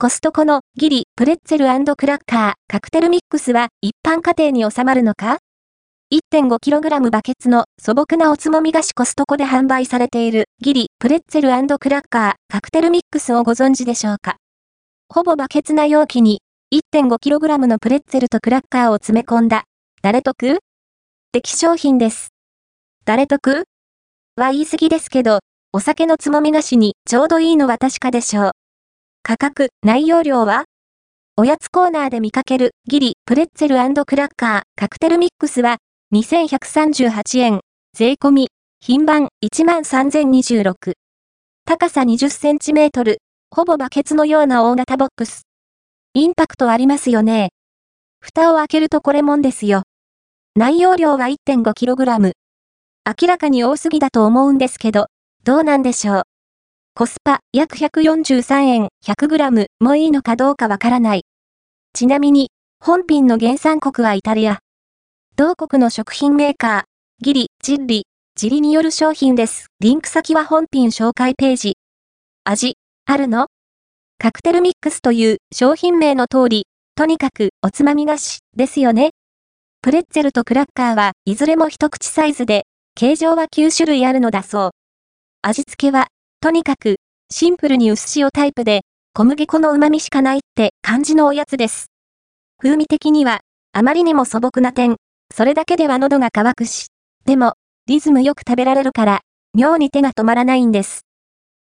コストコのギリ、プレッツェルクラッカー、カクテルミックスは一般家庭に収まるのか？1.5kg バケツの素朴なおつまみ菓子コストコで販売されているギリ、プレッツェルクラッカー、カクテルミックスをご存知でしょうか？ほぼバケツな容器に 1.5kg のプレッツェルとクラッカーを詰め込んだ、誰得？的商品です。誰得？は言い過ぎですけど、お酒のつまみ菓子にちょうどいいのは確かでしょう。価格、内容量は？おやつコーナーで見かけるギリ、プレッツェルクラッカー、カクテルミックスは2138円、税込み、品番13026。高さ20センチメートル、ほぼバケツのような大型ボックス。インパクトありますよね。蓋を開けるとこれもんですよ。内容量は 1.5kg。明らかに多すぎだと思うんですけど、どうなんでしょう？コスパ約143円 100g もいいのかどうかわからない。ちなみに、本品の原産国はイタリア。同国の食品メーカー、ギリ、ジッリ、ジリによる商品です。リンク先は本品紹介ページ。味、あるの？カクテルミックスという商品名の通り、とにかくおつまみ菓子ですよね。プレッツェルとクラッカーはいずれも一口サイズで、形状は9種類あるのだそう。味付けは、とにかく、シンプルに薄塩タイプで、小麦粉の旨味しかないって感じのおやつです。風味的には、あまりにも素朴な点、それだけでは喉が渇くし、でも、リズムよく食べられるから、妙に手が止まらないんです。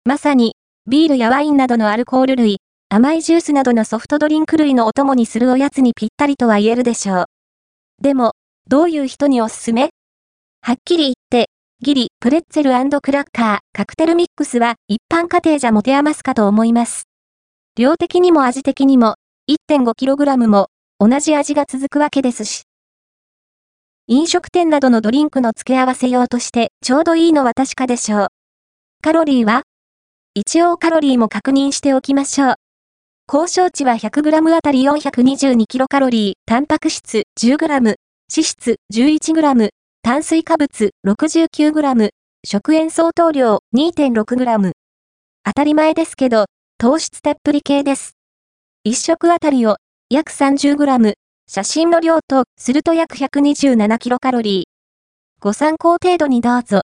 まさに、ビールやワインなどのアルコール類、甘いジュースなどのソフトドリンク類のお供にするおやつにぴったりとは言えるでしょう。でも、どういう人におすすめ？はっきり言って、ギリ、プレッツェルクラッカー、カクテルミックスは一般家庭じゃ持て余すかと思います。量的にも味的にも、1.5kg も同じ味が続くわけですし。飲食店などのドリンクの付け合わせ用としてちょうどいいのは確かでしょう。カロリーは一応カロリーも確認しておきましょう。交渉値は 100g あたり 422kcal、タンパク質 10g、脂質 11g、炭水化物 69g、食塩相当量 2.6g。当たり前ですけど、糖質たっぷり系です。一食あたりを約 30g、写真の量とすると約 127kcal。ご参考程度にどうぞ。